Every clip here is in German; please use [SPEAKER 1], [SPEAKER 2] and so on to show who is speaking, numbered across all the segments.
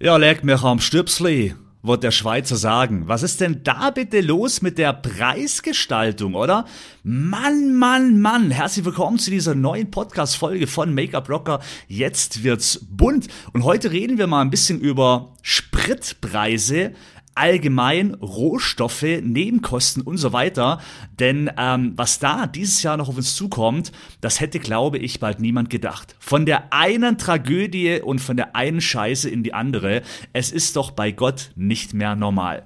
[SPEAKER 1] Ja, leg mich am Stüpsli, wird der Schweizer sagen. Was ist denn da bitte los mit der Preisgestaltung, oder? Mann, Mann, Mann. Herzlich willkommen zu dieser neuen Podcast-Folge von Make-up Rocker. Jetzt wird's bunt. Und heute reden wir mal ein bisschen über Spritpreise allgemein Rohstoffe, Nebenkosten und so weiter. Denn ähm, was da dieses Jahr noch auf uns zukommt, das hätte, glaube ich, bald niemand gedacht. Von der einen Tragödie und von der einen Scheiße in die andere. Es ist doch bei Gott nicht mehr normal.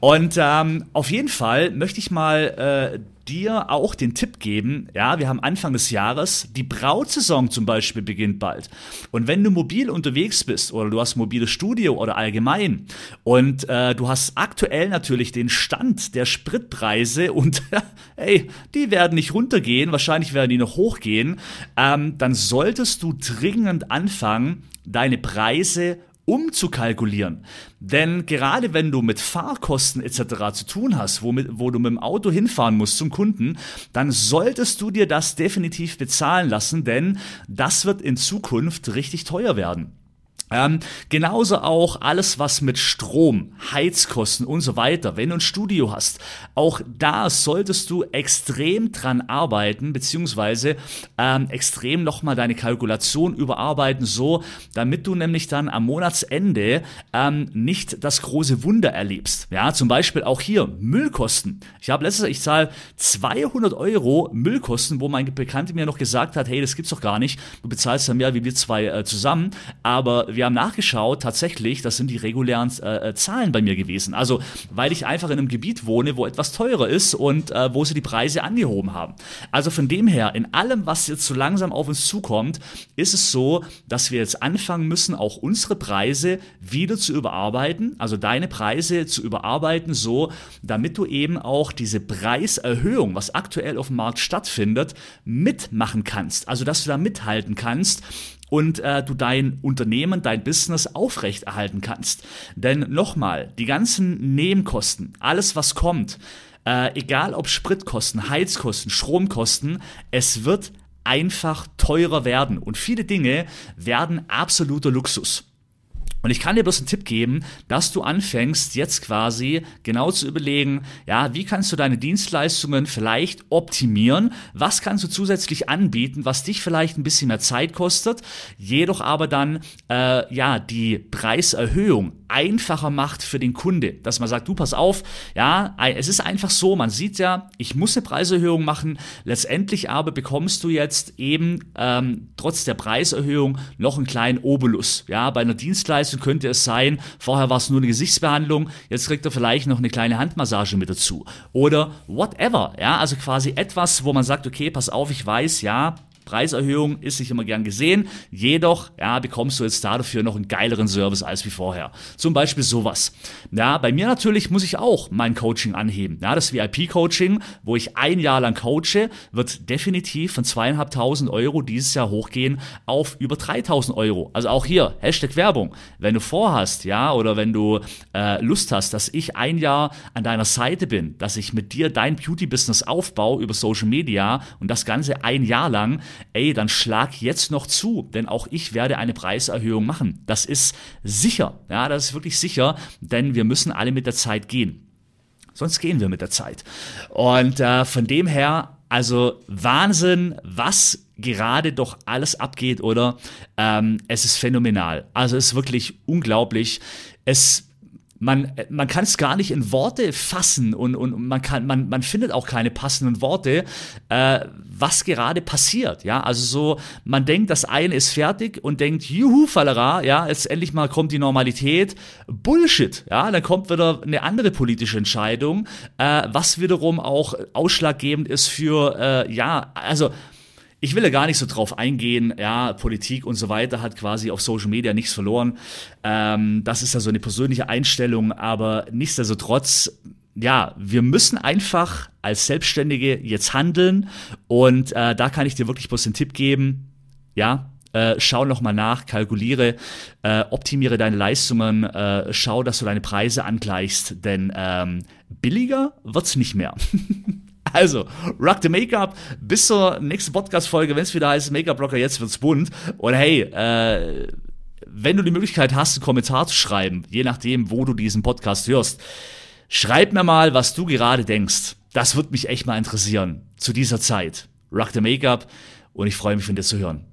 [SPEAKER 1] Und ähm, auf jeden Fall möchte ich mal äh, dir auch den Tipp geben, ja, wir haben Anfang des Jahres, die Brautsaison zum Beispiel beginnt bald. Und wenn du mobil unterwegs bist oder du hast mobiles Studio oder allgemein und äh, du hast aktuell natürlich den Stand der Spritpreise und ey, die werden nicht runtergehen, wahrscheinlich werden die noch hochgehen, ähm, dann solltest du dringend anfangen, deine Preise umzukalkulieren. Denn gerade wenn du mit Fahrkosten etc. zu tun hast, wo, mit, wo du mit dem Auto hinfahren musst zum Kunden, dann solltest du dir das definitiv bezahlen lassen, denn das wird in Zukunft richtig teuer werden. Ähm, genauso auch alles, was mit Strom, Heizkosten und so weiter, wenn du ein Studio hast, auch da solltest du extrem dran arbeiten, beziehungsweise ähm, extrem nochmal deine Kalkulation überarbeiten, so, damit du nämlich dann am Monatsende ähm, nicht das große Wunder erlebst. Ja, zum Beispiel auch hier Müllkosten. Ich habe letztes Jahr, ich zahle 200 Euro Müllkosten, wo mein Bekannte mir noch gesagt hat, hey, das gibt's doch gar nicht, du bezahlst ja mehr wie wir zwei äh, zusammen, aber wir haben nachgeschaut, tatsächlich, das sind die regulären äh, äh, Zahlen bei mir gewesen. Also, weil ich einfach in einem Gebiet wohne, wo etwas teurer ist und äh, wo sie die Preise angehoben haben. Also von dem her, in allem, was jetzt so langsam auf uns zukommt, ist es so, dass wir jetzt anfangen müssen, auch unsere Preise wieder zu überarbeiten, also deine Preise zu überarbeiten, so, damit du eben auch diese Preiserhöhung, was aktuell auf dem Markt stattfindet, mitmachen kannst. Also, dass du da mithalten kannst und äh, du dein Unternehmen, dein Business aufrechterhalten kannst. Denn nochmal, die ganzen Nebenkosten, alles was kommt, äh, egal ob Spritkosten, Heizkosten, Stromkosten, es wird einfach teurer werden und viele Dinge werden absoluter Luxus. Und ich kann dir bloß einen Tipp geben, dass du anfängst, jetzt quasi genau zu überlegen, ja, wie kannst du deine Dienstleistungen vielleicht optimieren? Was kannst du zusätzlich anbieten, was dich vielleicht ein bisschen mehr Zeit kostet, jedoch aber dann, äh, ja, die Preiserhöhung einfacher macht für den Kunde. Dass man sagt, du pass auf, ja, es ist einfach so, man sieht ja, ich muss eine Preiserhöhung machen, letztendlich aber bekommst du jetzt eben ähm, trotz der Preiserhöhung noch einen kleinen Obolus. Ja, bei einer Dienstleistung Dienstleistung könnte es sein, vorher war es nur eine Gesichtsbehandlung, jetzt kriegt er vielleicht noch eine kleine Handmassage mit dazu. Oder whatever, ja, also quasi etwas, wo man sagt, okay, pass auf, ich weiß, ja, Preiserhöhung ist nicht immer gern gesehen, jedoch ja, bekommst du jetzt dafür noch einen geileren Service als wie vorher. Zum Beispiel sowas. Ja, bei mir natürlich muss ich auch mein Coaching anheben. Ja, das VIP-Coaching, wo ich ein Jahr lang coache, wird definitiv von zweieinhalbtausend Euro dieses Jahr hochgehen auf über 3000 Euro. Also auch hier, Hashtag Werbung. Wenn du vorhast, ja, oder wenn du äh, Lust hast, dass ich ein Jahr an deiner Seite bin, dass ich mit dir dein Beauty-Business aufbaue über Social Media und das Ganze ein Jahr lang, ey, dann schlag jetzt noch zu, denn auch ich werde eine Preiserhöhung machen. Das ist sicher, ja, das ist wirklich sicher, denn wir müssen alle mit der Zeit gehen. Sonst gehen wir mit der Zeit. Und äh, von dem her, also Wahnsinn, was gerade doch alles abgeht, oder? Ähm, es ist phänomenal. Also es ist wirklich unglaublich. Es man, man kann es gar nicht in Worte fassen und, und man, kann, man, man findet auch keine passenden Worte, äh, was gerade passiert. Ja, also so, man denkt, das eine ist fertig und denkt, juhu, Fallera, ja, jetzt endlich mal kommt die Normalität. Bullshit, ja, dann kommt wieder eine andere politische Entscheidung, äh, was wiederum auch ausschlaggebend ist für, äh, ja, also ich will ja gar nicht so drauf eingehen, ja, Politik und so weiter hat quasi auf Social Media nichts verloren. Ähm, das ist ja so eine persönliche Einstellung, aber nichtsdestotrotz, ja, wir müssen einfach als Selbstständige jetzt handeln und äh, da kann ich dir wirklich bloß den Tipp geben, ja, äh, schau nochmal nach, kalkuliere, äh, optimiere deine Leistungen, äh, schau, dass du deine Preise angleichst, denn ähm, billiger wird's nicht mehr. Also, rock the Make-up. Bis zur nächsten Podcast-Folge, wenn es wieder heißt Make-up-Blocker, jetzt wird's bunt. Und hey, äh, wenn du die Möglichkeit hast, einen Kommentar zu schreiben, je nachdem, wo du diesen Podcast hörst, schreib mir mal, was du gerade denkst. Das würde mich echt mal interessieren zu dieser Zeit. Rock the Make-up und ich freue mich von dir zu hören.